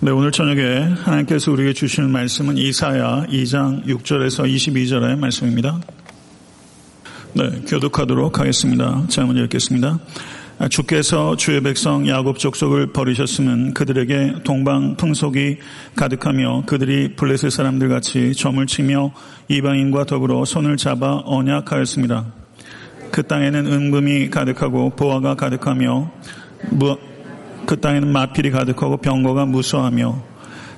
네, 오늘 저녁에 하나님께서 우리에게 주시는 말씀은 이사야 2장 6절에서 22절의 말씀입니다. 네, 교독하도록 하겠습니다. 제가 먼저 읽겠습니다. 주께서 주의 백성 야곱 족속을 버리셨으면 그들에게 동방 풍속이 가득하며 그들이 블레셋 사람들 같이 점을 치며 이방인과 더불어 손을 잡아 언약하였습니다. 그 땅에는 은금이 가득하고 보화가 가득하며 그 땅에는 마필이 가득하고 병거가 무수하며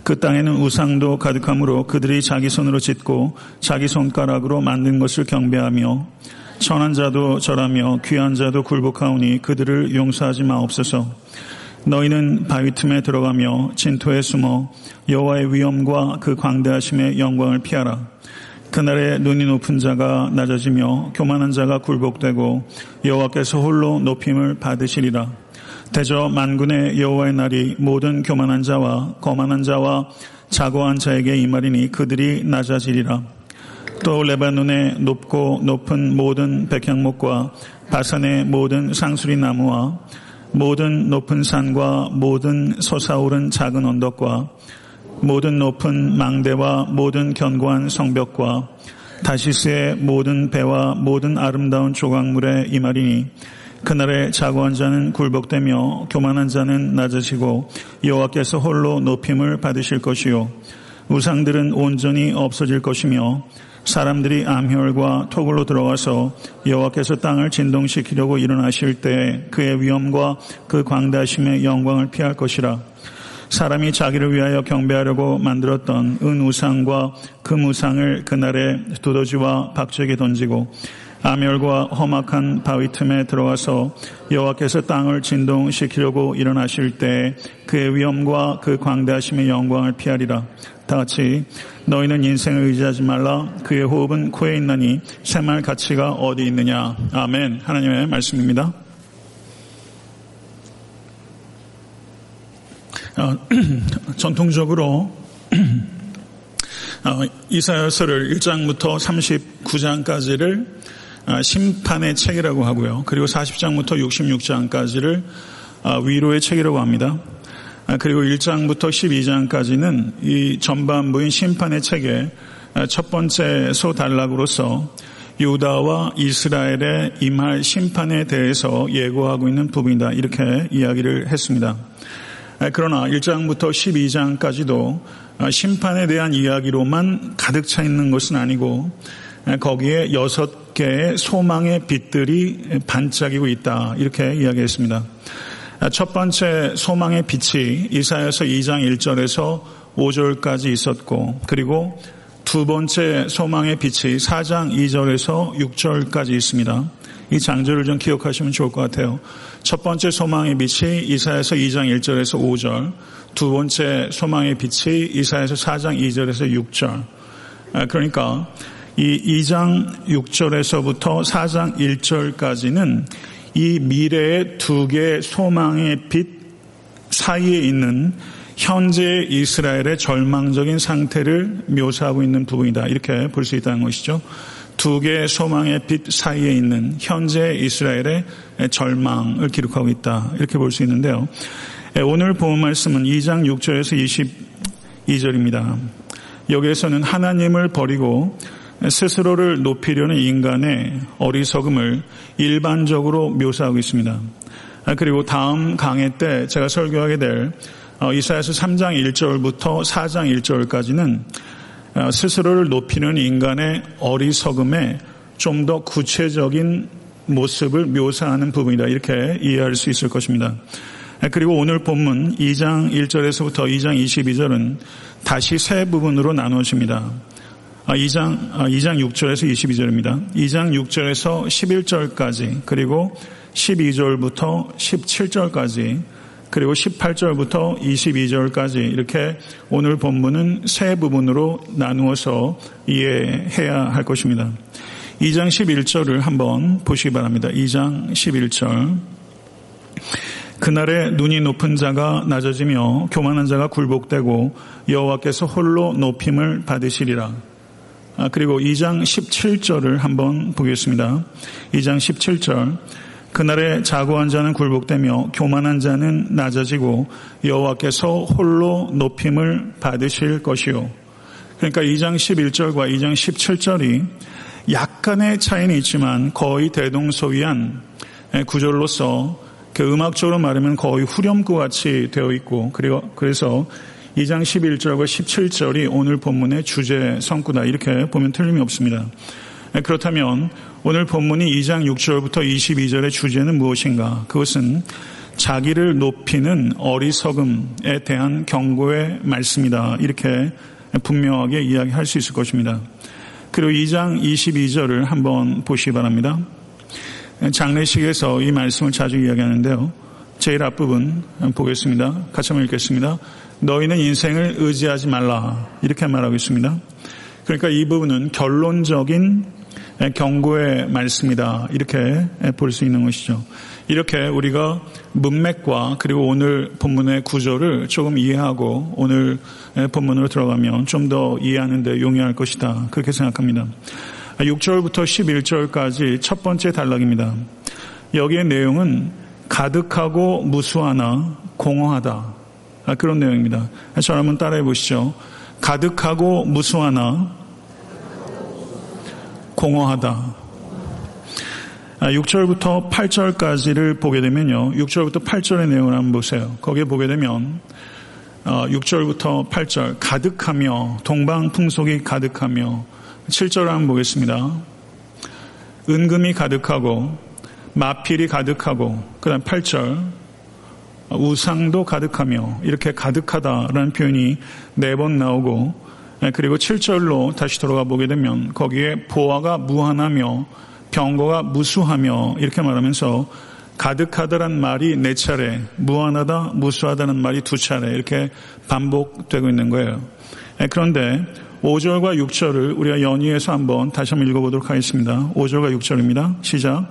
그 땅에는 우상도 가득하므로 그들이 자기 손으로 짓고 자기 손가락으로 만든 것을 경배하며 천한 자도 절하며 귀한 자도 굴복하오니 그들을 용서하지 마옵소서. 너희는 바위 틈에 들어가며 진토에 숨어 여호와의 위엄과 그 광대하심의 영광을 피하라. 그날에 눈이 높은 자가 낮아지며 교만한 자가 굴복되고 여호와께서 홀로 높임을 받으시리라. 대저 만군의 여호와의 날이 모든 교만한 자와 거만한 자와 자고한 자에게 이 말이니 그들이 낮아지리라. 또 레바논의 높고 높은 모든 백향목과 바산의 모든 상수리 나무와 모든 높은 산과 모든 솟아오른 작은 언덕과 모든 높은 망대와 모든 견고한 성벽과 다시스의 모든 배와 모든 아름다운 조각물의 이 말이니 그날에 자고한 자는 굴복되며 교만한 자는 낮아지고 여호와께서 홀로 높임을 받으실 것이요. 우상들은 온전히 없어질 것이며 사람들이 암혈과 토굴로 들어가서 여호와께서 땅을 진동시키려고 일어나실 때 그의 위엄과 그 광대하심의 영광을 피할 것이라. 사람이 자기를 위하여 경배하려고 만들었던 은우상과 금우상을 그날에 두더지와 박쥐에게 던지고 아멸과 험악한 바위 틈에 들어가서 여호와께서 땅을 진동시키려고 일어나실 때 그의 위엄과 그 광대하심의 영광을 피하리라. 다 같이 너희는 인생을 의지하지 말라. 그의 호흡은 코에 있나니 새말 가치가 어디 있느냐. 아멘. 하나님의 말씀입니다. 어, 전통적으로 어, 이사야서를 1장부터 39장까지를 아, 심판의 책이라고 하고요. 그리고 40장부터 66장까지를 아, 위로의 책이라고 합니다. 아, 그리고 1장부터 12장까지는 이 전반부인 심판의 책의 첫 번째 소단락으로서 유다와 이스라엘의 임할 심판에 대해서 예고하고 있는 부분이다. 이렇게 이야기를 했습니다. 그러나 1장부터 12장까지도 심판에 대한 이야기로만 가득 차 있는 것은 아니고 거기에 여섯 개의 소망의 빛들이 반짝이고 있다. 이렇게 이야기했습니다. 첫 번째 소망의 빛이 이사야서 2장 1절에서 5절까지 있었고 그리고 두 번째 소망의 빛이 4장 2절에서 6절까지 있습니다. 이 장절을 좀 기억하시면 좋을 것 같아요. 첫 번째 소망의 빛이 이사야서 2장 1절에서 5절, 두 번째 소망의 빛이 이사야서 4장 2절에서 6절. 그러니까 이 2장 6절에서부터 4장 1절까지는 이 미래의 두 개의 소망의 빛 사이에 있는 현재 이스라엘의 절망적인 상태를 묘사하고 있는 부분이다. 이렇게 볼 수 있다는 것이죠. 두 개의 소망의 빛 사이에 있는 현재 이스라엘의 절망을 기록하고 있다. 이렇게 볼 수 있는데요. 오늘 본 말씀은 2장 6절에서 22절입니다. 여기에서는 하나님을 버리고 스스로를 높이려는 인간의 어리석음을 일반적으로 묘사하고 있습니다. 아, 그리고 다음 강의 때 제가 설교하게 될 어, 이사야서 3장 1절부터 4장 1절까지는 어, 스스로를 높이는 인간의 어리석음의 좀더 구체적인 모습을 묘사하는 부분이다. 이렇게 이해할 수 있을 것입니다. 아, 그리고 오늘 본문 2장 1절에서부터 2장 22절은 다시 세 부분으로 나누어집니다. 2장, 아, 2장 아, 6절에서 22절입니다. 2장 6절에서 11절까지, 그리고 12절부터 17절까지, 그리고 18절부터 22절까지 이렇게 오늘 본문은 세 부분으로 나누어서 이해해야 할 것입니다. 2장 11절을 한번 보시기 바랍니다. 2장 11절. 그날에 눈이 높은 자가 낮아지며 교만한 자가 굴복되고 여호와께서 홀로 높임을 받으시리라. 아, 그리고 2장 17절을 한번 보겠습니다. 2장 17절. 그날에 자고한 자는 굴복되며 교만한 자는 낮아지고 여호와께서 홀로 높임을 받으실 것이요. 그러니까 2장 11절과 2장 17절이 약간의 차이는 있지만 거의 대동소이한 구절로서 그 음악적으로 말하면 거의 후렴구 같이 되어 있고 그리고 그래서 2장 11절과 17절이 오늘 본문의 주제 성구다 이렇게 보면 틀림이 없습니다. 그렇다면 오늘 본문이 2장 6절부터 22절의 주제는 무엇인가? 그것은 자기를 높이는 어리석음에 대한 경고의 말씀이다. 이렇게 분명하게 이야기할 수 있을 것입니다. 그리고 2장 22절을 한번 보시기 바랍니다. 장례식에서 이 말씀을 자주 이야기하는데요. 제일 앞부분 보겠습니다. 같이 한번 읽겠습니다. 너희는 인생을 의지하지 말라. 이렇게 말하고 있습니다. 그러니까 이 부분은 결론적인 경고의 말씀이다. 이렇게 볼 수 있는 것이죠. 이렇게 우리가 문맥과 그리고 오늘 본문의 구조를 조금 이해하고 오늘 본문으로 들어가면 좀 더 이해하는 데 용이할 것이다. 그렇게 생각합니다. 6절부터 11절까지 첫 번째 단락입니다. 여기의 내용은 가득하고 무수하나 공허하다. 아, 그런 내용입니다. 저 한번 따라해 보시죠. 가득하고 무수하나 공허하다. 6절부터 아, 8절까지를 보게 되면요. 6절부터 8절의 내용을 한번 보세요. 거기에 보게 되면 6절부터 어, 8절 가득하며 동방 풍속이 가득하며 7절 한번 보겠습니다. 은금이 가득하고 마필이 가득하고 그다음 8절 우상도 가득하며 이렇게 가득하다라는 표현이 네 번 나오고 네, 그리고 7절로 다시 돌아가 보게 되면 거기에 보아가 무한하며 병거가 무수하며 이렇게 말하면서 가득하다란 말이 네 차례, 무한하다, 무수하다는 말이 두 차례 이렇게 반복되고 있는 거예요. 네, 그런데 5절과 6절을 우리가 연이해서 한번 다시 한번 읽어보도록 하겠습니다. 5절과 6절입니다. 시작.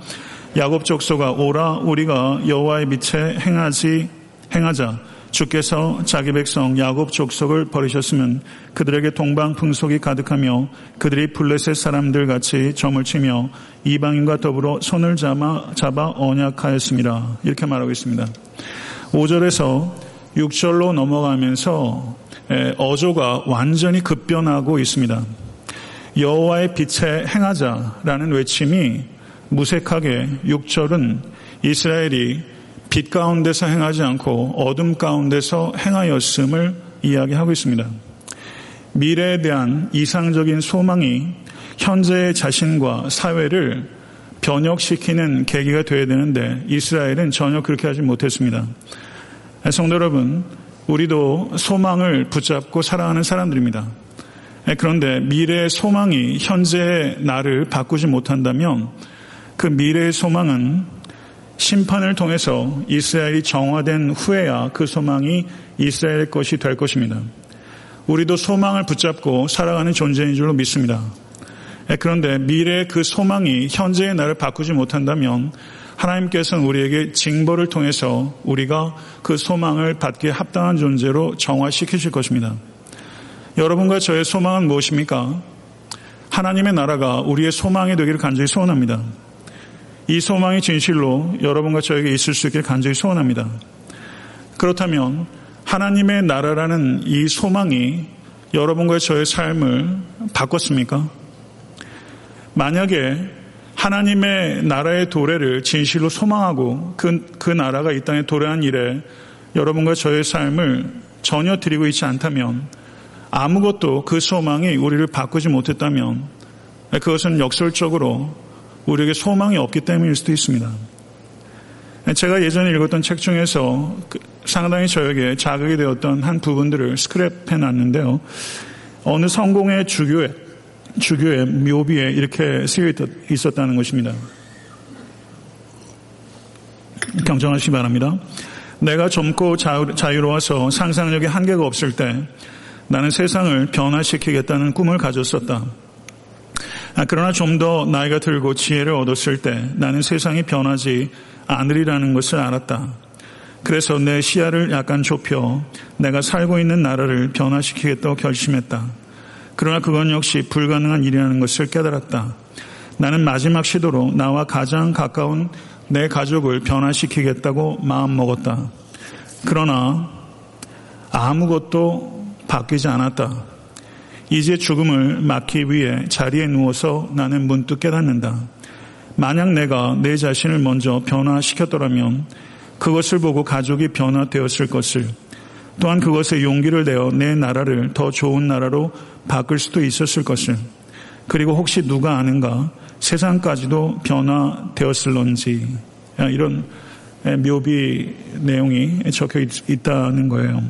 야곱 족소가 오라 우리가 여호와의 빛에 행하지 행하자 주께서 자기 백성 야곱 족속을 버리셨으면 그들에게 동방 풍속이 가득하며 그들이 블레셋 사람들 같이 점을 치며 이방인과 더불어 손을 잡아, 잡아 언약하였습니다. 이렇게 말하고 있습니다. 5절에서 6절로 넘어가면서 어조가 완전히 급변하고 있습니다. 여호와의 빛에 행하자라는 외침이 무색하게 6절은 이스라엘이 빛 가운데서 행하지 않고 어둠 가운데서 행하였음을 이야기하고 있습니다. 미래에 대한 이상적인 소망이 현재의 자신과 사회를 변혁시키는 계기가 되어야 되는데 이스라엘은 전혀 그렇게 하지 못했습니다. 성도 여러분, 우리도 소망을 붙잡고 살아가는 사람들입니다. 그런데 미래의 소망이 현재의 나를 바꾸지 못한다면 그 미래의 소망은 심판을 통해서 이스라엘이 정화된 후에야 그 소망이 이스라엘의 것이 될 것입니다. 우리도 소망을 붙잡고 살아가는 존재인 줄로 믿습니다. 예, 그런데 미래의 그 소망이 현재의 나를 바꾸지 못한다면 하나님께서는 우리에게 징벌을 통해서 우리가 그 소망을 받기에 합당한 존재로 정화시키실 것입니다. 여러분과 저의 소망은 무엇입니까? 하나님의 나라가 우리의 소망이 되기를 간절히 소원합니다. 이 소망이 진실로 여러분과 저에게 있을 수 있길 간절히 소원합니다. 그렇다면 하나님의 나라라는 이 소망이 여러분과 저의 삶을 바꿨습니까? 만약에 하나님의 나라의 도래를 진실로 소망하고 그, 그 나라가 이 땅에 도래한 일에 여러분과 저의 삶을 전혀 드리고 있지 않다면 아무것도 그 소망이 우리를 바꾸지 못했다면 그것은 역설적으로 우리에게 소망이 없기 때문일 수도 있습니다. 제가 예전에 읽었던 책 중에서 그 상당히 저에게 자극이 되었던 한 부분들을 스크랩해 놨는데요. 어느 성공의 주교의, 주교의 묘비에 이렇게 쓰여 있었다는 것입니다. 경청하시기 바랍니다. 내가 젊고 자유로워서 상상력에 한계가 없을 때 나는 세상을 변화시키겠다는 꿈을 가졌었다. 아, 그러나 좀 더 나이가 들고 지혜를 얻었을 때 나는 세상이 변하지 않으리라는 것을 알았다. 그래서 내 시야를 약간 좁혀 내가 살고 있는 나라를 변화시키겠다고 결심했다. 그러나 그건 역시 불가능한 일이라는 것을 깨달았다. 나는 마지막 시도로 나와 가장 가까운 내 가족을 변화시키겠다고 마음먹었다. 그러나 아무것도 바뀌지 않았다. 이제 죽음을 막기 위해 자리에 누워서 나는 문득 깨닫는다. 만약 내가 내 자신을 먼저 변화시켰더라면 그것을 보고 가족이 변화되었을 것을 또한 그것에 용기를 내어 내 나라를 더 좋은 나라로 바꿀 수도 있었을 것을 그리고 혹시 누가 아는가 세상까지도 변화되었을런지 이런 묘비 내용이 적혀 있다는 거예요.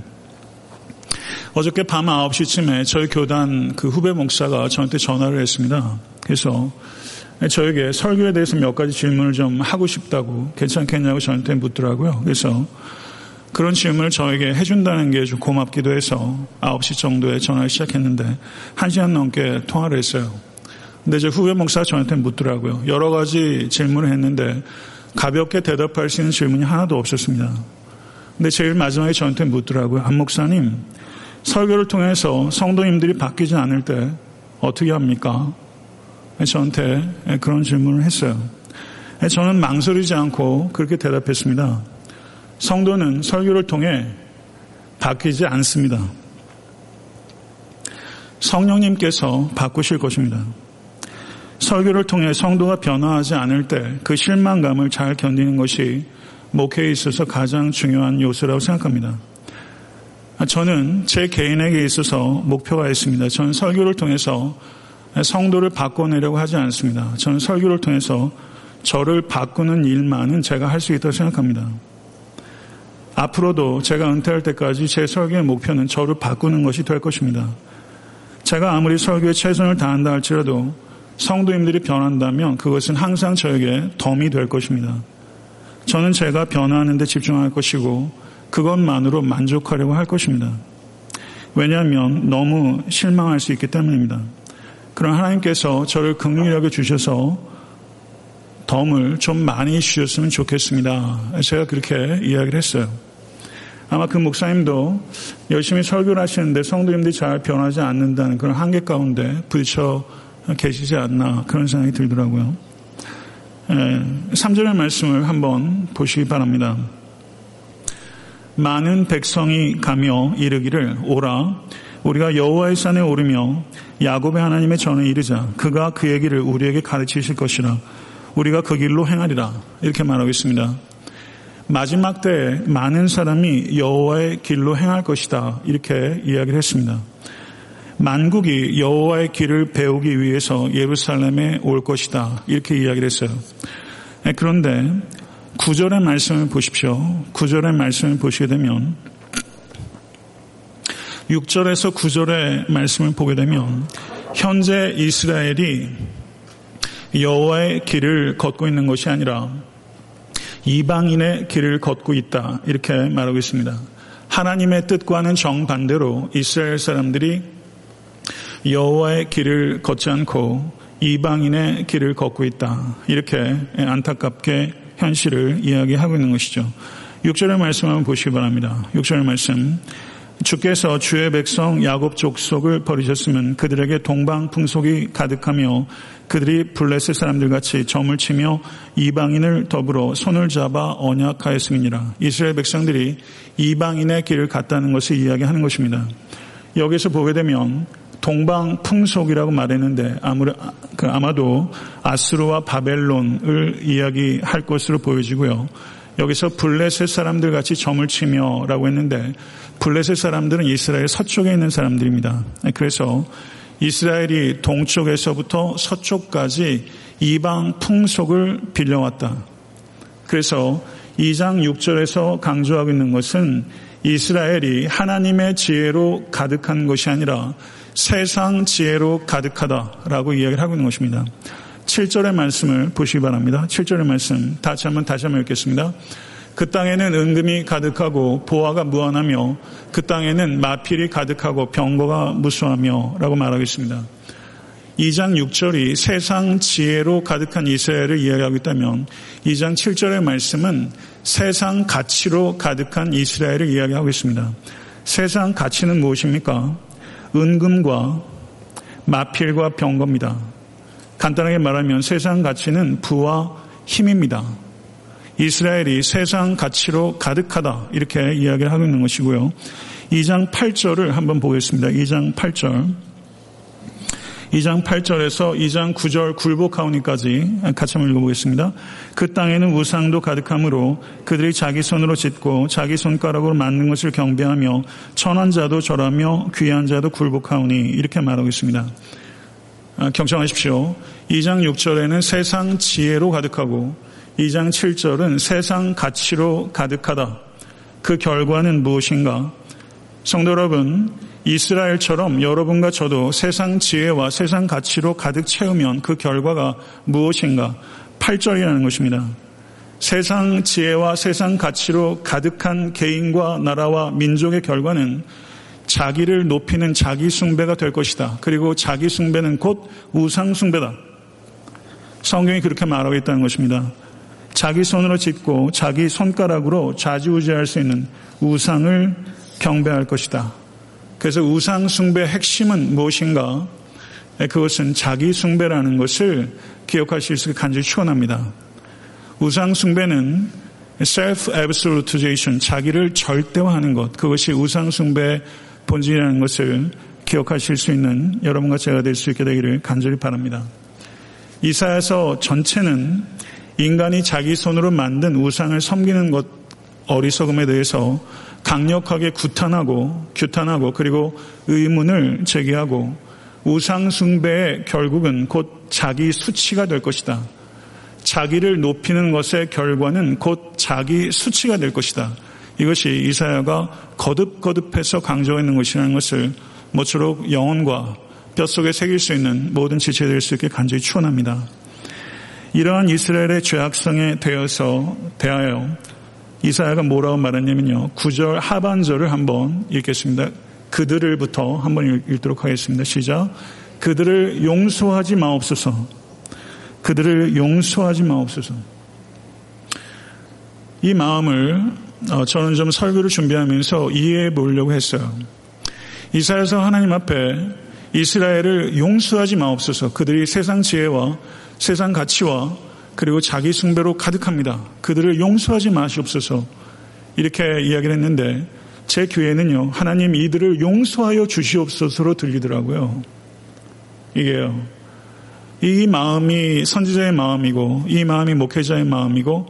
어저께 밤 9시쯤에 저희 교단 그 후배 목사가 저한테 전화를 했습니다. 그래서 저에게 설교에 대해서 몇 가지 질문을 좀 하고 싶다고 괜찮겠냐고 저한테 묻더라고요. 그래서 그런 질문을 저에게 해준다는 게 좀 고맙기도 해서 9시 정도에 전화를 시작했는데 1시간 넘게 통화를 했어요. 근데 제 후배 목사가 저한테 묻더라고요. 여러 가지 질문을 했는데 가볍게 대답할 수 있는 질문이 하나도 없었습니다. 근데 제일 마지막에 저한테 묻더라고요. 안 목사님, 설교를 통해서 성도님들이 바뀌지 않을 때 어떻게 합니까? 저한테 그런 질문을 했어요. 저는 망설이지 않고 그렇게 대답했습니다. 성도는 설교를 통해 바뀌지 않습니다. 성령님께서 바꾸실 것입니다. 설교를 통해 성도가 변화하지 않을 때 그 실망감을 잘 견디는 것이 목회에 있어서 가장 중요한 요소라고 생각합니다. 저는 제 개인에게 있어서 목표가 있습니다. 저는 설교를 통해서 성도를 바꿔내려고 하지 않습니다. 저는 설교를 통해서 저를 바꾸는 일만은 제가 할 수 있다고 생각합니다. 앞으로도 제가 은퇴할 때까지 제 설교의 목표는 저를 바꾸는 것이 될 것입니다. 제가 아무리 설교에 최선을 다한다 할지라도 성도님들이 변한다면 그것은 항상 저에게 덤이 될 것입니다. 저는 제가 변화하는 데 집중할 것이고 그것만으로 만족하려고 할 것입니다. 왜냐하면 너무 실망할 수 있기 때문입니다. 그럼 하나님께서 저를 긍휼하게 주셔서 덤을 좀 많이 주셨으면 좋겠습니다. 제가 그렇게 이야기를 했어요. 아마 그 목사님도 열심히 설교를 하시는데 성도님들이 잘 변하지 않는다는 그런 한계 가운데 부딪혀 계시지 않나 그런 생각이 들더라고요. 3절의 말씀을 한번 보시기 바랍니다. 많은 백성이 가며 이르기를 오라 우리가 여호와의 산에 오르며 야곱의 하나님의 전에 이르자 그가 그 얘기를 우리에게 가르치실 것이라 우리가 그 길로 행하리라 이렇게 말하고 있습니다. 마지막 때에 많은 사람이 여호와의 길로 행할 것이다 이렇게 이야기를 했습니다. 만국이 여호와의 길을 배우기 위해서 예루살렘에 올 것이다 이렇게 이야기를 했어요. 네, 그런데 구절의 말씀을 보십시오. 구절의 말씀을 보시게 되면 6절에서 9절의 말씀을 보게 되면 현재 이스라엘이 여호와의 길을 걷고 있는 것이 아니라 이방인의 길을 걷고 있다 이렇게 말하고 있습니다. 하나님의 뜻과는 정반대로 이스라엘 사람들이 여호와의 길을 걷지 않고 이방인의 길을 걷고 있다 이렇게 안타깝게 현실을 이야기하고 있는 것이죠. 6절의 말씀 한번 보시기 바랍니다. 6절의 말씀 주께서 주의 백성 야곱 족속을 버리셨으면 그들에게 동방 풍속이 가득하며 그들이 블레셋 사람들 같이 점을 치며 이방인을 더불어 손을 잡아 언약하였음이니라. 이스라엘 백성들이 이방인의 길을 갔다는 것을 이야기하는 것입니다. 여기서 보게 되면 동방 풍속이라고 말했는데 그 아마도 아스루와 바벨론을 이야기할 것으로 보여지고요. 여기서 블레셋 사람들 같이 점을 치며라고 했는데 블레셋 사람들은 이스라엘 서쪽에 있는 사람들입니다. 그래서 이스라엘이 동쪽에서부터 서쪽까지 이방 풍속을 빌려왔다. 그래서 2장 6절에서 강조하고 있는 것은 이스라엘이 하나님의 지혜로 가득한 것이 아니라 세상 지혜로 가득하다라고 이야기를 하고 있는 것입니다. 7절의 말씀을 보시기 바랍니다. 7절의 말씀 다시 한번 다시 한번 읽겠습니다. 그 땅에는 은금이 가득하고 보화가 무한하며 그 땅에는 마필이 가득하고 병거가 무수하며 라고 말하겠습니다. 2장 6절이 세상 지혜로 가득한 이스라엘을 이야기하고 있다면 2장 7절의 말씀은 세상 가치로 가득한 이스라엘을 이야기하고 있습니다. 세상 가치는 무엇입니까? 은금과 마필과 병거입니다. 간단하게 말하면 세상 가치는 부와 힘입니다. 이스라엘이 세상 가치로 가득하다 이렇게 이야기를 하고 있는 것이고요. 2장 8절을 한번 보겠습니다. 2장 8절. 2장 8절에서 2장 9절 굴복하오니까지 같이 한번 읽어보겠습니다. 그 땅에는 우상도 가득하므로 그들이 자기 손으로 짓고 자기 손가락으로 만든 것을 경배하며 천한 자도 절하며 귀한 자도 굴복하오니 이렇게 말하고 있습니다. 아, 경청하십시오. 2장 6절에는 세상 지혜로 가득하고 2장 7절은 세상 가치로 가득하다. 그 결과는 무엇인가? 성도 여러분, 이스라엘처럼 여러분과 저도 세상 지혜와 세상 가치로 가득 채우면 그 결과가 무엇인가? 8절이라는 것입니다. 세상 지혜와 세상 가치로 가득한 개인과 나라와 민족의 결과는 자기를 높이는 자기 숭배가 될 것이다. 그리고 자기 숭배는 곧 우상 숭배다. 성경이 그렇게 말하고 있다는 것입니다. 자기 손으로 짓고 자기 손가락으로 좌지우지할 수 있는 우상을 경배할 것이다. 그래서 우상 숭배의 핵심은 무엇인가? 그것은 자기 숭배라는 것을 기억하실 수 있게 간절히 축원합니다. 우상 숭배는 self absolutization, 자기를 절대화하는 것, 그것이 우상 숭배의 본질이라는 것을 기억하실 수 있는 여러분과 제가 될 수 있게 되기를 간절히 바랍니다. 이사야서 전체는 인간이 자기 손으로 만든 우상을 섬기는 것 어리석음에 대해서 강력하게 구탄하고 규탄하고 그리고 의문을 제기하고 우상 숭배의 결국은 곧 자기 수치가 될 것이다. 자기를 높이는 것의 결과는 곧 자기 수치가 될 것이다. 이것이 이사야가 거듭거듭해서 강조하는 것이라는 것을 모쪼록 영혼과 뼛속에 새길 수 있는 모든 지체 될 수 있게 간절히 추원합니다. 이러한 이스라엘의 죄악성에 대해서 대하여 이사야가 뭐라고 말했냐면요. 9절 하반절을 한번 읽겠습니다. 그들을부터 한번 읽도록 하겠습니다. 시작. 그들을 용서하지 마옵소서. 그들을 용서하지 마옵소서. 이 마음을 어, 저는 좀 설교를 준비하면서 이해해 보려고 했어요. 이사야서 하나님 앞에 이스라엘을 용서하지 마옵소서. 그들이 세상 지혜와 세상 가치와 그리고 자기 숭배로 가득합니다. 그들을 용서하지 마시옵소서. 이렇게 이야기를 했는데 제 교회는요. 하나님 이들을 용서하여 주시옵소서로 들리더라고요. 이게요. 이 마음이 선지자의 마음이고 이 마음이 목회자의 마음이고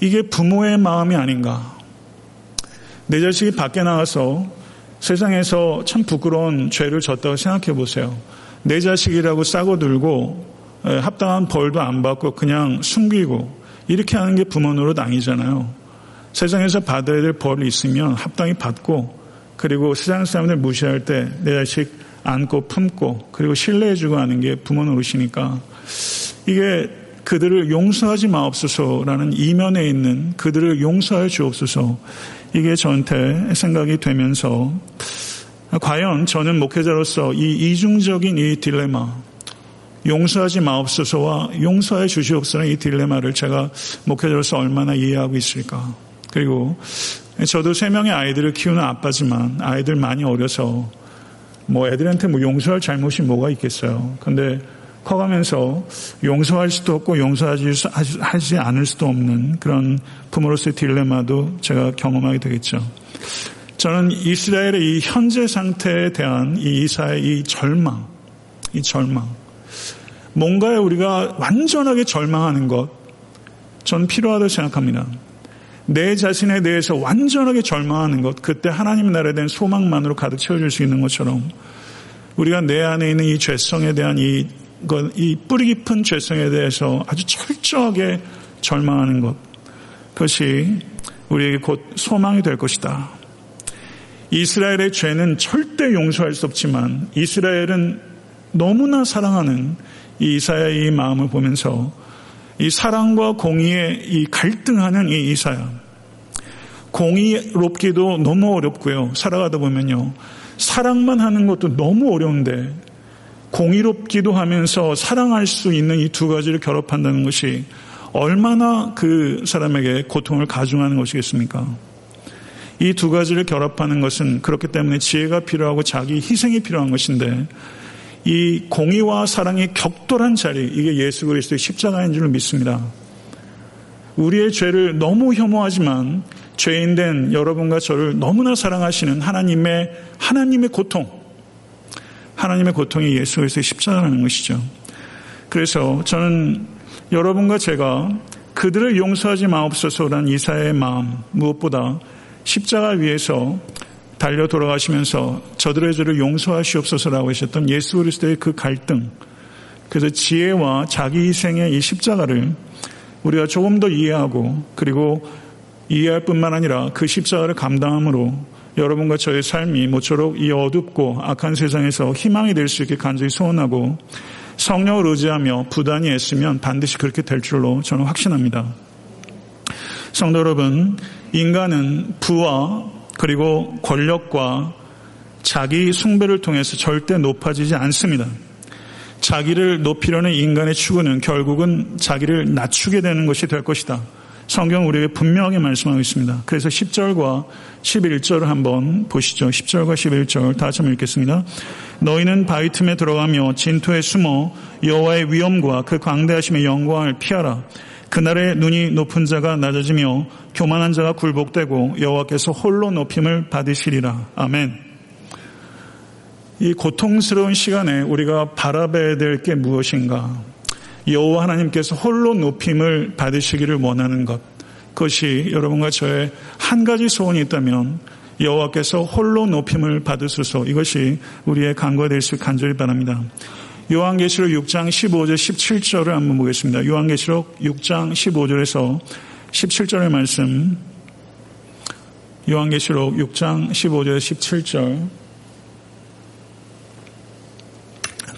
이게 부모의 마음이 아닌가. 내 자식이 밖에 나와서 세상에서 참 부끄러운 죄를 졌다고 생각해 보세요. 내 자식이라고 싸고 들고 합당한 벌도 안 받고 그냥 숨기고 이렇게 하는 게 부모 노릇 아니잖아요. 세상에서 받아야 될 벌이 있으면 합당히 받고 그리고 세상 사람들 무시할 때 내 자식 안고 품고 그리고 신뢰해주고 하는 게 부모 노릇이니까 이게 그들을 용서하지 마옵소서라는 이면에 있는 그들을 용서해 주옵소서 이게 저한테 생각이 되면서 과연 저는 목회자로서 이 이중적인 이 딜레마 용서하지 마옵소서와 용서해 주시옵소서는 이 딜레마를 제가 목회자로서 얼마나 이해하고 있을까. 그리고 저도 세 명의 아이들을 키우는 아빠지만 아이들 많이 어려서 뭐 애들한테 뭐 용서할 잘못이 뭐가 있겠어요. 근데 커가면서 용서할 수도 없고 용서하지 않을 수도 없는 그런 부모로서의 딜레마도 제가 경험하게 되겠죠. 저는 이스라엘의 이 현재 상태에 대한 이 이사의 이 절망, 이 절망, 뭔가에 우리가 완전하게 절망하는 것, 전 필요하다고 생각합니다. 내 자신에 대해서 완전하게 절망하는 것, 그때 하나님 나라에 대한 소망만으로 가득 채워질 수 있는 것처럼 우리가 내 안에 있는 이 죄성에 대한 이, 이 뿌리 깊은 죄성에 대해서 아주 철저하게 절망하는 것, 그것이 우리에게 곧 소망이 될 것이다. 이스라엘의 죄는 절대 용서할 수 없지만 이스라엘은 너무나 사랑하는 이 이사야의 이 마음을 보면서 이 사랑과 공의의 이 갈등하는 이 이사야. 공의롭기도 너무 어렵고요. 살아가다 보면요. 사랑만 하는 것도 너무 어려운데 공의롭기도 하면서 사랑할 수 있는 이 두 가지를 결합한다는 것이 얼마나 그 사람에게 고통을 가중하는 것이겠습니까? 이 두 가지를 결합하는 것은 그렇기 때문에 지혜가 필요하고 자기 희생이 필요한 것인데 이 공의와 사랑의 격돌한 자리, 이게 예수 그리스도의 십자가인 줄 믿습니다. 우리의 죄를 너무 혐오하지만 죄인된 여러분과 저를 너무나 사랑하시는 하나님의 하나님의 고통, 하나님의 고통이 예수 그리스도의 십자가라는 것이죠. 그래서 저는 여러분과 제가 그들을 용서하지 마옵소서라는 이사의 마음 무엇보다 십자가 위에서 달려 돌아가시면서 저들의 죄를 용서하시옵소서라고 하셨던 예수 그리스도의 그 갈등 그래서 지혜와 자기 희생의 이 십자가를 우리가 조금 더 이해하고 그리고 이해할 뿐만 아니라 그 십자가를 감당함으로 여러분과 저의 삶이 모쪼록 이 어둡고 악한 세상에서 희망이 될 수 있게 간절히 소원하고 성령을 의지하며 부단히 애쓰면 반드시 그렇게 될 줄로 저는 확신합니다. 성도 여러분, 인간은 부와 그리고 권력과 자기 숭배를 통해서 절대 높아지지 않습니다. 자기를 높이려는 인간의 추구는 결국은 자기를 낮추게 되는 것이 될 것이다. 성경 우리에게 분명하게 말씀하고 있습니다. 그래서 10절과 11절을 한번 보시죠. 10절과 11절 다 같이 읽겠습니다. 너희는 바위 틈에 들어가며 진토에 숨어 여호와의 위엄과 그 광대하심의 영광을 피하라. 그날의 눈이 높은 자가 낮아지며 교만한 자가 굴복되고 여호와께서 홀로 높임을 받으시리라. 아멘. 이 고통스러운 시간에 우리가 바라봐야 될 게 무엇인가? 여호와 하나님께서 홀로 높임을 받으시기를 원하는 것. 그것이 여러분과 저의 한 가지 소원이 있다면 여호와께서 홀로 높임을 받으소서 이것이 우리의 간구가 될 수 간절히 바랍니다. 요한계시록 6장 15절 17절을 한번 보겠습니다. 요한계시록 6장 15절에서 17절의 말씀 요한계시록 6장 15절 17절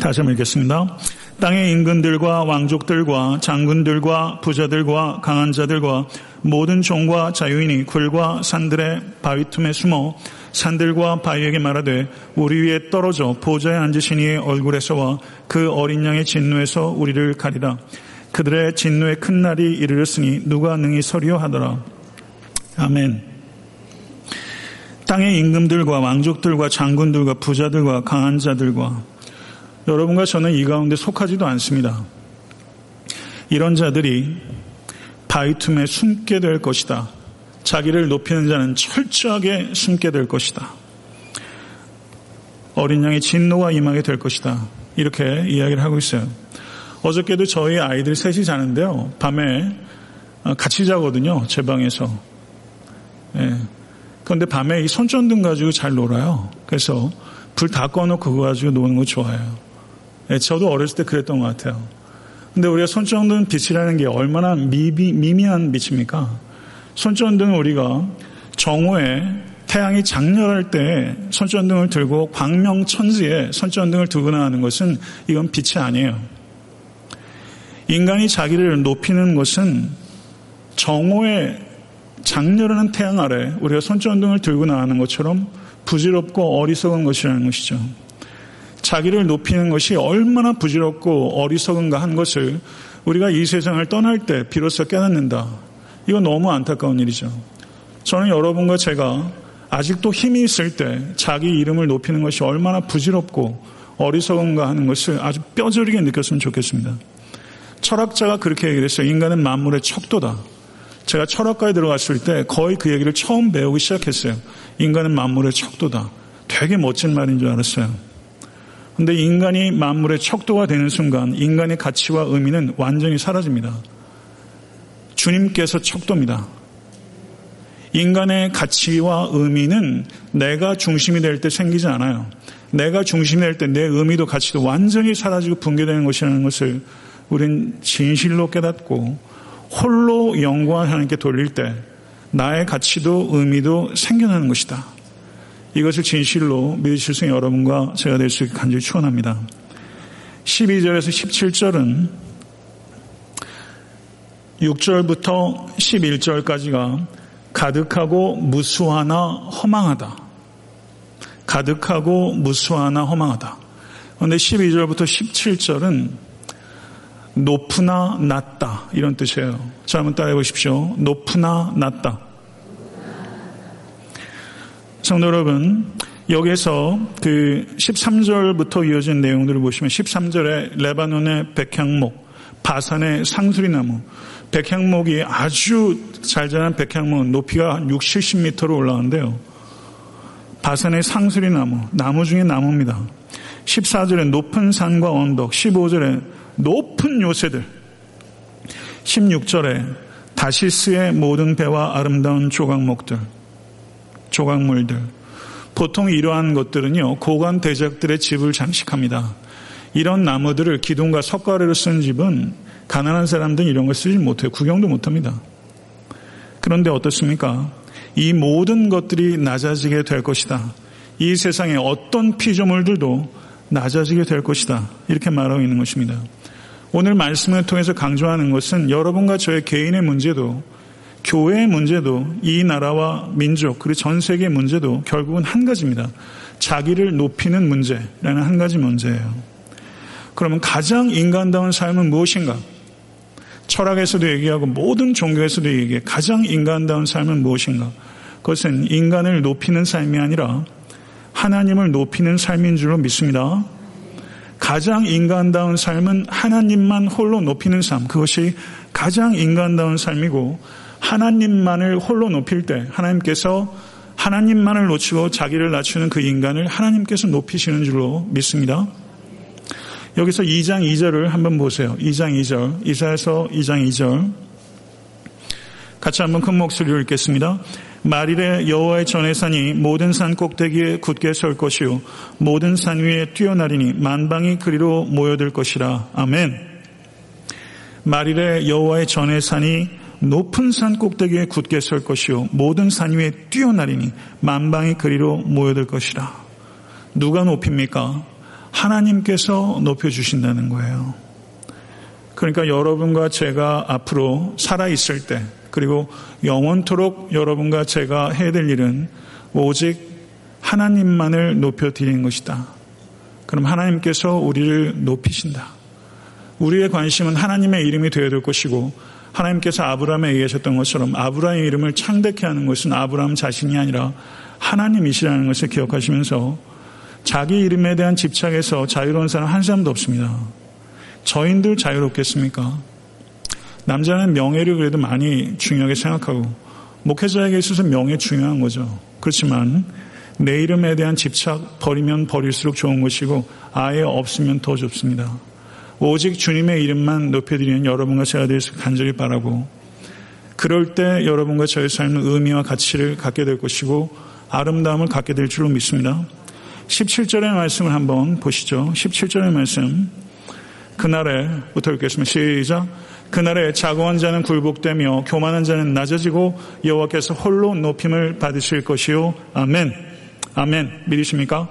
다시 한번 읽겠습니다. 땅의 인근들과 왕족들과 장군들과 부자들과 강한 자들과 모든 종과 자유인이 굴과 산들의 바위 틈에 숨어 산들과 바위에게 말하되 우리 위에 떨어져 보좌에 앉으신 이의 얼굴에서와 그 어린 양의 진노에서 우리를 가리라. 그들의 진노의 큰 날이 이르렀으니 누가 능히 서리어 하더라. 아멘. 땅의 임금들과 왕족들과 장군들과 부자들과 강한 자들과 여러분과 저는 이 가운데 속하지도 않습니다. 이런 자들이 바위 틈에 숨게 될 것이다. 자기를 높이는 자는 철저하게 숨게 될 것이다. 어린 양의 진노가 임하게 될 것이다. 이렇게 이야기를 하고 있어요. 어저께도 저희 아이들 셋이 자는데요. 밤에 어, 같이 자거든요. 제 방에서. 예. 그런데 밤에 이 손전등 가지고 잘 놀아요. 그래서 불 다 꺼놓고 그거 가지고 노는 거 좋아해요. 예, 저도 어렸을 때 그랬던 것 같아요. 근데 우리가 손전등 빛이라는 게 얼마나 미비, 미미한 빛입니까? 손전등은 우리가 정오에 태양이 장렬할 때 손전등을 들고 광명천지에 손전등을 두고 나가는 것은 이건 빛이 아니에요. 인간이 자기를 높이는 것은 정오에 장렬하는 태양 아래 우리가 손전등을 들고 나가는 것처럼 부질없고 어리석은 것이라는 것이죠. 자기를 높이는 것이 얼마나 부질없고 어리석은가 한 것을 우리가 이 세상을 떠날 때 비로소 깨닫는다. 이거 너무 안타까운 일이죠. 저는 여러분과 제가 아직도 힘이 있을 때 자기 이름을 높이는 것이 얼마나 부질없고 어리석은가 하는 것을 아주 뼈저리게 느꼈으면 좋겠습니다. 철학자가 그렇게 얘기를 했어요. 인간은 만물의 척도다. 제가 철학과에 들어갔을 때 거의 그 얘기를 처음 배우기 시작했어요. 인간은 만물의 척도다. 되게 멋진 말인 줄 알았어요. 근데 인간이 만물의 척도가 되는 순간 인간의 가치와 의미는 완전히 사라집니다. 주님께서 척도입니다. 인간의 가치와 의미는 내가 중심이 될 때 생기지 않아요. 내가 중심이 될 때 내 의미도 가치도 완전히 사라지고 붕괴되는 것이라는 것을 우린 진실로 깨닫고 홀로 영광을 하나님께 돌릴 때 나의 가치도 의미도 생겨나는 것이다. 이것을 진실로 믿으실 수 있는 여러분과 제가 될 수 있게 간절히 축원합니다. 12절에서 17절은 6절부터 11절까지가 가득하고 무수하나 허망하다. 가득하고 무수하나 허망하다. 그런데 12절부터 17절은 높으나 낮다 이런 뜻이에요. 자 한번 따라해 보십시오. 높으나 낮다. 성도 여러분, 여기서 그 13절부터 이어진 내용들을 보시면 13절에 레바논의 백향목, 바산의 상수리나무, 백향목이 아주 잘 자란 백향목 높이가 한 6, 70m로 올라가는데요. 바산의 상수리나무, 나무 중에 나무입니다. 14절에 높은 산과 언덕, 15절에 높은 요새들, 16절에 다시스의 모든 배와 아름다운 조각목들, 조각물들. 보통 이러한 것들은요, 고관 대적들의 집을 장식합니다. 이런 나무들을 기둥과 석가래로 쓴 집은 가난한 사람들은 이런 걸 쓰지 못해요. 구경도 못합니다. 그런데 어떻습니까? 이 모든 것들이 낮아지게 될 것이다. 이 세상에 어떤 피조물들도 낮아지게 될 것이다. 이렇게 말하고 있는 것입니다. 오늘 말씀을 통해서 강조하는 것은 여러분과 저의 개인의 문제도 교회의 문제도 이 나라와 민족 그리고 전 세계의 문제도 결국은 한 가지입니다. 자기를 높이는 문제라는 한 가지 문제예요. 그러면 가장 인간다운 삶은 무엇인가? 철학에서도 얘기하고 모든 종교에서도 얘기해 가장 인간다운 삶은 무엇인가? 그것은 인간을 높이는 삶이 아니라 하나님을 높이는 삶인 줄로 믿습니다. 가장 인간다운 삶은 하나님만 홀로 높이는 삶. 그것이 가장 인간다운 삶이고 하나님만을 홀로 높일 때 하나님께서 하나님만을 놓치고 자기를 낮추는 그 인간을 하나님께서 높이시는 줄로 믿습니다. 여기서 2장 2절을 한번 보세요. 2장 2절. 이사에서 2장 2절. 같이 한번 큰 목소리로 읽겠습니다. 말일에 여호와의 전해산이 모든 산 꼭대기에 굳게 설 것이요 모든 산 위에 뛰어나리니 만방이 그리로 모여들 것이라. 아멘. 말일에 여호와의 전해산이 높은 산 꼭대기에 굳게 설 것이요 모든 산 위에 뛰어나리니 만방이 그리로 모여들 것이라. 누가 높입니까? 하나님께서 높여 주신다는 거예요. 그러니까 여러분과 제가 앞으로 살아 있을 때 그리고 영원토록 여러분과 제가 해야 될 일은 오직 하나님만을 높여 드리는 것이다. 그럼 하나님께서 우리를 높이신다. 우리의 관심은 하나님의 이름이 되어야 될 것이고 하나님께서 아브라함에 얘기하셨던 것처럼 아브라함의 이름을 창대케 하는 것은 아브라함 자신이 아니라 하나님이시라는 것을 기억하시면서 자기 이름에 대한 집착에서 자유로운 사람 한 사람도 없습니다. 저인들 자유롭겠습니까? 남자는 명예를 그래도 많이 중요하게 생각하고 목회자에게 있어서 명예 중요한 거죠. 그렇지만 내 이름에 대한 집착 버리면 버릴수록 좋은 것이고 아예 없으면 더 좋습니다. 오직 주님의 이름만 높여드리는 여러분과 제가 되서 간절히 바라고 그럴 때 여러분과 저의 삶은 의미와 가치를 갖게 될 것이고 아름다움을 갖게 될 줄로 믿습니다. 17절의 말씀을 한번 보시죠. 17절의 말씀. 그날에부터 읽겠습니다. 시작. 그날에 자고한 자는 굴복되며 교만한 자는 낮아지고 여호와께서 홀로 높임을 받으실 것이요. 아멘. 아멘. 믿으십니까?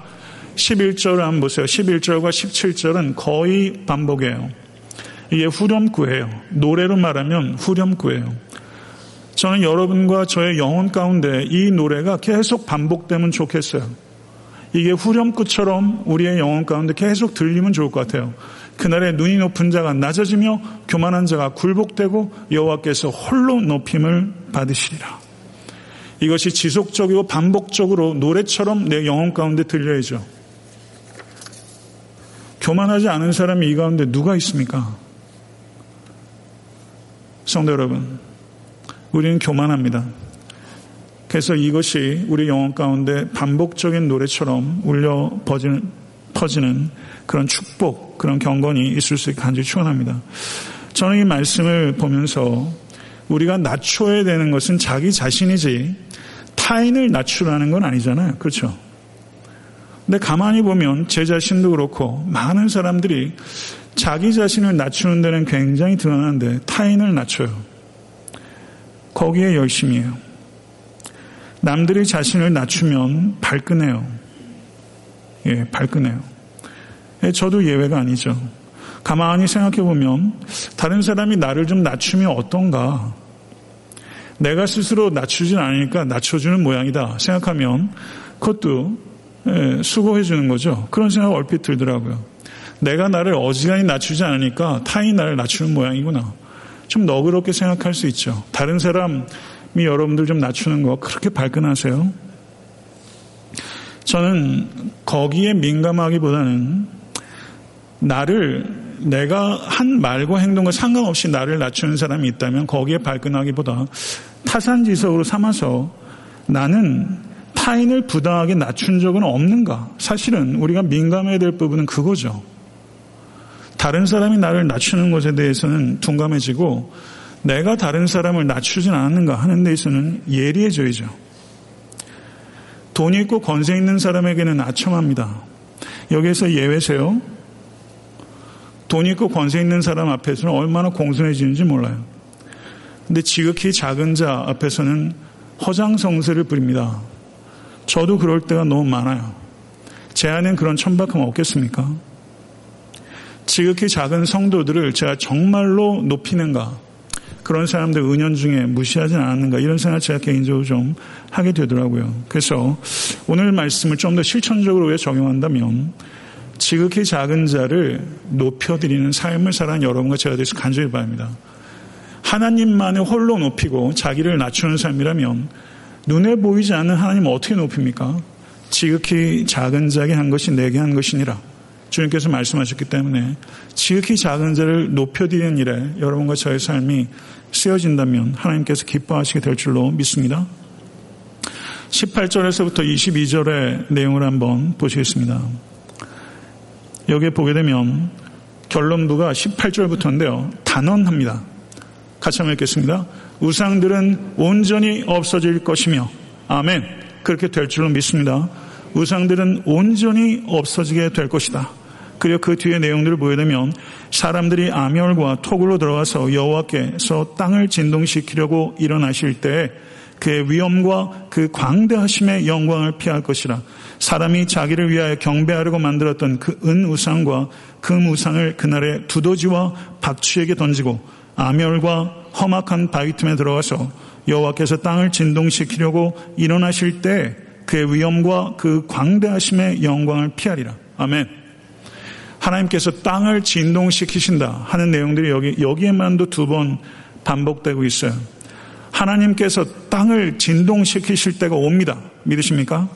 11절을 한번 보세요. 11절과 17절은 거의 반복이에요. 이게 후렴구예요. 노래로 말하면 후렴구예요. 저는 여러분과 저의 영혼 가운데 이 노래가 계속 반복되면 좋겠어요. 이게 후렴구처럼 우리의 영혼 가운데 계속 들리면 좋을 것 같아요. 그날에 눈이 높은 자가 낮아지며 교만한 자가 굴복되고 여호와께서 홀로 높임을 받으시리라. 이것이 지속적이고 반복적으로 노래처럼 내 영혼 가운데 들려야죠. 교만하지 않은 사람이 이 가운데 누가 있습니까? 성도 여러분, 우리는 교만합니다. 그래서 이것이 우리 영혼 가운데 반복적인 노래처럼 울려 퍼지는, 그런 축복, 그런 경건이 있을 수 있게 간절히 축원합니다. 저는 이 말씀을 보면서 우리가 낮춰야 되는 것은 자기 자신이지 타인을 낮추라는 건 아니잖아요. 그렇죠? 근데 가만히 보면 제 자신도 그렇고 많은 사람들이 자기 자신을 낮추는 데는 굉장히 드러나는데 타인을 낮춰요. 거기에 열심이에요. 남들이 자신을 낮추면 발끈해요. 예, 발끈해요. 예, 저도 예외가 아니죠. 가만히 생각해 보면 다른 사람이 나를 좀 낮추면 어떤가? 내가 스스로 낮추진 않으니까 낮춰주는 모양이다 생각하면 그것도 예, 수고해 주는 거죠. 그런 생각 얼핏 들더라고요. 내가 나를 어지간히 낮추지 않으니까 타인이 나를 낮추는 모양이구나. 좀 너그럽게 생각할 수 있죠. 다른 사람이 여러분들 좀 낮추는 거 그렇게 발끈하세요? 저는 거기에 민감하기보다는 나를 내가 한 말과 행동과 상관없이 나를 낮추는 사람이 있다면 거기에 발끈하기보다 타산지석으로 삼아서 나는 타인을 부당하게 낮춘 적은 없는가? 사실은 우리가 민감해야 될 부분은 그거죠. 다른 사람이 나를 낮추는 것에 대해서는 둔감해지고 내가 다른 사람을 낮추진 않았는가 하는 데 있어서는 예리해져야죠. 돈 있고 권세 있는 사람에게는 아첨합니다. 여기에서 예외세요. 돈 있고 권세 있는 사람 앞에서는 얼마나 공손해지는지 몰라요. 근데 지극히 작은 자 앞에서는 허장성세를 부립니다. 저도 그럴 때가 너무 많아요. 제 안엔 그런 천박함 없겠습니까? 지극히 작은 성도들을 제가 정말로 높이는가? 그런 사람들 은연 중에 무시하진 않았는가? 이런 생각 제가 개인적으로 좀 하게 되더라고요. 그래서 오늘 말씀을 좀 더 실천적으로 왜 적용한다면 지극히 작은 자를 높여드리는 삶을 살아가는 여러분과 제가 돼서 간절히 바랍니다. 하나님만을 홀로 높이고 자기를 낮추는 삶이라면 눈에 보이지 않는 하나님 을 어떻게 높입니까? 지극히 작은 자에게 한 것이 내게 한 것이니라. 주님께서 말씀하셨기 때문에 지극히 작은 자를 높여드리는 일에 여러분과 저의 삶이 쓰여진다면 하나님께서 기뻐하시게 될 줄로 믿습니다. 18절에서부터 22절의 내용을 한번 보시겠습니다. 여기에 보게 되면 결론부가 18절부터인데요. 단언합니다. 같이 한번 읽겠습니다. 우상들은 온전히 없어질 것이며 아멘. 그렇게 될 줄로 믿습니다. 우상들은 온전히 없어지게 될 것이다. 그리고 그 뒤에 내용들을 보게 되면 사람들이 아멸과 토굴로 들어가서 여호와께서 땅을 진동시키려고 일어나실 때 그의 위엄과 그 광대하심의 영광을 피할 것이라. 사람이 자기를 위하여 경배하려고 만들었던 그 은우상과 금우상을 그날에 두더지와 박쥐에게 던지고 아멸과 험악한 바위 틈에 들어가서 여호와께서 땅을 진동시키려고 일어나실 때 그의 위엄과 그 광대하심의 영광을 피하리라. 아멘. 하나님께서 땅을 진동시키신다 하는 내용들이 여기, 여기에만도 두 번 반복되고 있어요. 하나님께서 땅을 진동시키실 때가 옵니다. 믿으십니까?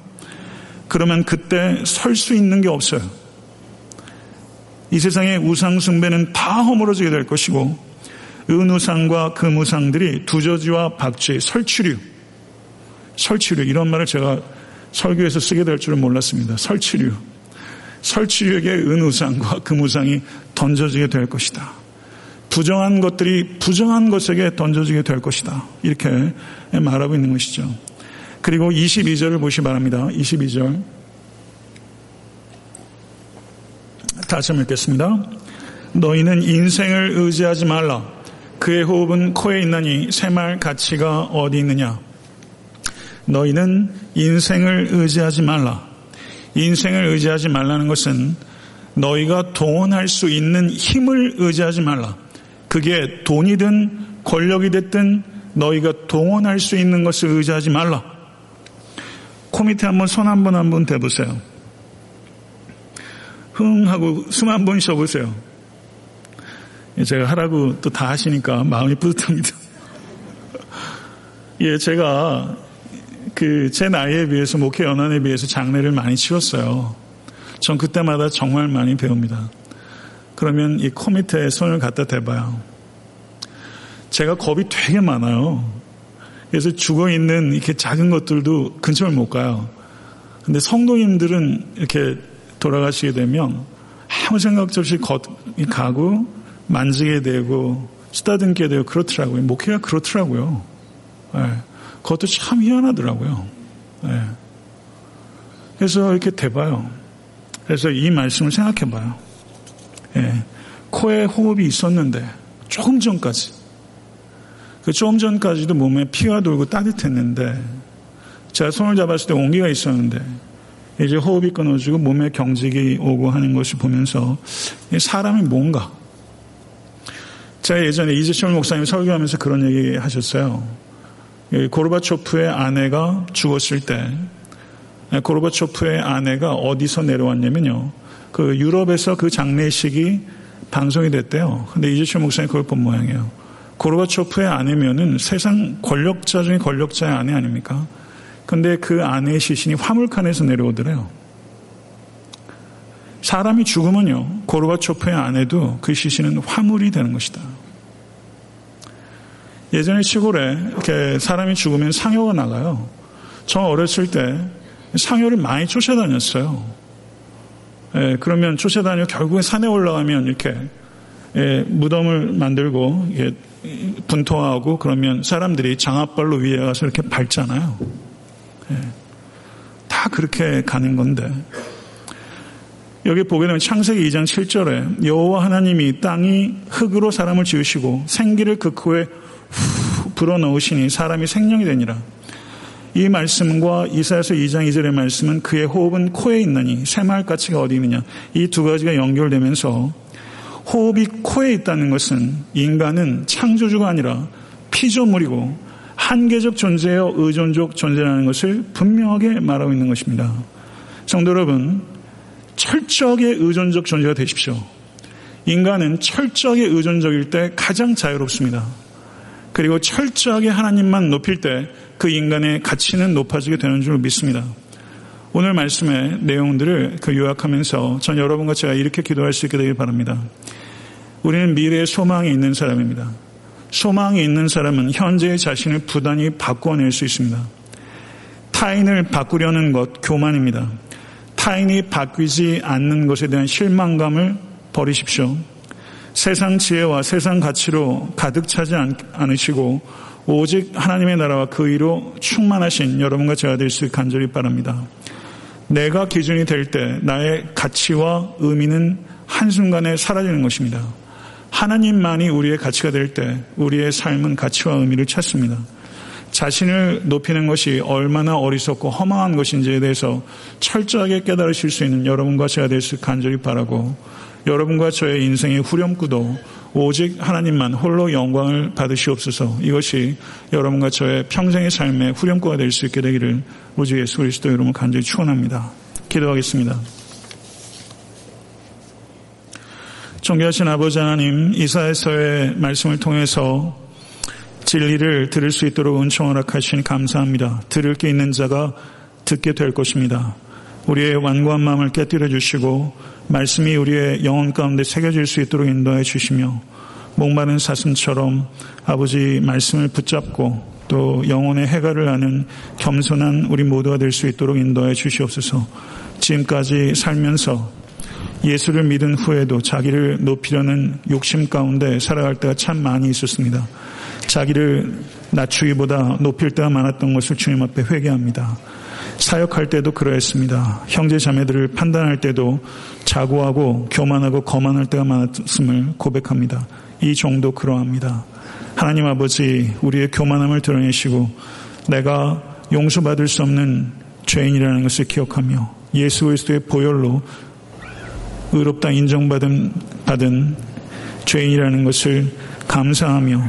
그러면 그때 설 수 있는 게 없어요. 이 세상의 우상숭배는 다 허물어지게 될 것이고 은우상과 금우상들이 두저지와 박쥐, 설치류, 설치류 이런 말을 제가 설교에서 쓰게 될 줄은 몰랐습니다. 설치류. 설치류에게 은우상과 금우상이 던져지게 될 것이다. 부정한 것들이 부정한 것에게 던져지게 될 것이다. 이렇게 말하고 있는 것이죠. 그리고 22절을 보시 기 바랍니다. 22절. 다시 한번 읽겠습니다. 너희는 인생을 의지하지 말라. 그의 호흡은 코에 있나니 새말 가치가 어디 있느냐? 너희는 인생을 의지하지 말라. 인생을 의지하지 말라는 것은 너희가 동원할 수 있는 힘을 의지하지 말라. 그게 돈이든 권력이 됐든 너희가 동원할 수 있는 것을 의지하지 말라. 코 밑에 한번 손 한 번 한 번 대보세요. 흥 하고 숨 한 번 쉬어보세요. 제가 하라고 또 다 하시니까 마음이 뿌듯합니다. 예, 제가 그 제 나이에 비해서 목회 연한에 비해서 장례를 많이 치렀어요. 전 그때마다 정말 많이 배웁니다. 그러면 이 코 밑에 손을 갖다 대봐요. 제가 겁이 되게 많아요. 그래서 죽어 있는 이렇게 작은 것들도 근처를 못 가요. 근데 성도님들은 이렇게 돌아가시게 되면 아무 생각 없이 가고 만지게 되고 쓰다듬게 되고 그렇더라고요. 목회가 그렇더라고요. 네. 그것도 참 희한하더라고요. 네. 그래서 이렇게 대봐요. 그래서 이 말씀을 생각해 봐요. 네. 코에 호흡이 있었는데 조금 전까지 그 조금 전까지도 몸에 피가 돌고 따뜻했는데 제가 손을 잡았을 때 온기가 있었는데 이제 호흡이 끊어지고 몸에 경직이 오고 하는 것을 보면서 사람이 뭔가 제가 예전에 이재철 목사님 설교하면서 그런 얘기 하셨어요. 고르바초프의 아내가 죽었을 때 고르바초프의 아내가 어디서 내려왔냐면요. 그 유럽에서 그 장례식이 방송이 됐대요. 근데 이재철 목사님 그걸 본 모양이에요. 고르바초프의 아내면은 세상 권력자 중에 권력자의 아내 아닙니까? 근데 그 아내의 시신이 화물칸에서 내려오더래요. 사람이 죽으면요, 고르바초프의 아내도 그 시신은 화물이 되는 것이다. 예전에 시골에 이렇게 사람이 죽으면 상여가 나가요. 저 어렸을 때 상여를 많이 쫓아다녔어요. 예, 그러면 쫓아다녀 결국에 산에 올라가면 이렇게 예, 무덤을 만들고 예, 분통하고 그러면 사람들이 장압발로 위에 가서 이렇게 밟잖아요. 예, 다 그렇게 가는 건데 여기 보게 되면 창세기 2장 7절에 여호와 하나님이 땅이 흙으로 사람을 지으시고 생기를 그 코에 후 불어넣으시니 사람이 생명이 되니라. 이 말씀과 이사야서 2장 2절의 말씀은 그의 호흡은 코에 있느니 새말가치가 어디 있느냐. 이 두 가지가 연결되면서 호흡이 코에 있다는 것은 인간은 창조주가 아니라 피조물이고 한계적 존재여 의존적 존재라는 것을 분명하게 말하고 있는 것입니다. 성도 여러분, 철저하게 의존적 존재가 되십시오. 인간은 철저하게 의존적일 때 가장 자유롭습니다. 그리고 철저하게 하나님만 높일 때 그 인간의 가치는 높아지게 되는 줄 믿습니다. 오늘 말씀의 내용들을 그 요약하면서 전 여러분과 제가 이렇게 기도할 수 있게 되길 바랍니다. 우리는 미래에 소망이 있는 사람입니다. 소망이 있는 사람은 현재의 자신을 부단히 바꿔낼 수 있습니다. 타인을 바꾸려는 것 교만입니다. 타인이 바뀌지 않는 것에 대한 실망감을 버리십시오. 세상 지혜와 세상 가치로 가득 차지 않으시고 오직 하나님의 나라와 그 의로 충만하신 여러분과 제가 될 수 간절히 바랍니다. 내가 기준이 될 때 나의 가치와 의미는 한순간에 사라지는 것입니다. 하나님만이 우리의 가치가 될 때 우리의 삶은 가치와 의미를 찾습니다. 자신을 높이는 것이 얼마나 어리석고 허망한 것인지에 대해서 철저하게 깨달으실 수 있는 여러분과 제가 될 수 간절히 바라고 여러분과 저의 인생의 후렴구도 오직 하나님만 홀로 영광을 받으시옵소서 이것이 여러분과 저의 평생의 삶의 후렴구가 될 수 있게 되기를 우주 예수 그리스도 여러분 간절히 축원합니다. 기도하겠습니다. 존귀하신 아버지 하나님 이사에서의 말씀을 통해서 진리를 들을 수 있도록 은총 허락하시니 감사합니다. 들을 게 있는 자가 듣게 될 것입니다. 우리의 완고한 마음을 깨뜨려 주시고 말씀이 우리의 영혼 가운데 새겨질 수 있도록 인도해 주시며 목마른 사슴처럼 아버지 말씀을 붙잡고 또 영혼의 해가를 하는 겸손한 우리 모두가 될 수 있도록 인도해 주시옵소서. 지금까지 살면서 예수를 믿은 후에도 자기를 높이려는 욕심 가운데 살아갈 때가 참 많이 있었습니다. 자기를 낮추기보다 높일 때가 많았던 것을 주님 앞에 회개합니다. 사역할 때도 그러했습니다. 형제 자매들을 판단할 때도 자고하고 교만하고 거만할 때가 많았음을 고백합니다. 이 정도 그러합니다. 하나님 아버지 우리의 교만함을 드러내시고 내가 용서받을 수 없는 죄인이라는 것을 기억하며 예수 그리스도의 보혈로 의롭다 인정받은 받은 죄인이라는 것을 감사하며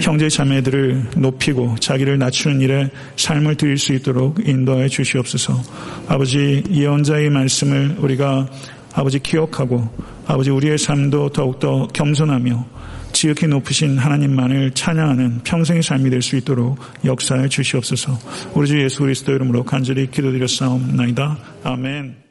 형제 자매들을 높이고 자기를 낮추는 일에 삶을 드릴 수 있도록 인도해 주시옵소서. 아버지 예언자의 말씀을 우리가 아버지 기억하고 아버지 우리의 삶도 더욱더 겸손하며 지극히 높으신 하나님만을 찬양하는 평생의 삶이 될 수 있도록 역사해 주시옵소서. 우리 주 예수 그리스도 이름으로 간절히 기도드렸사옵나이다. 아멘.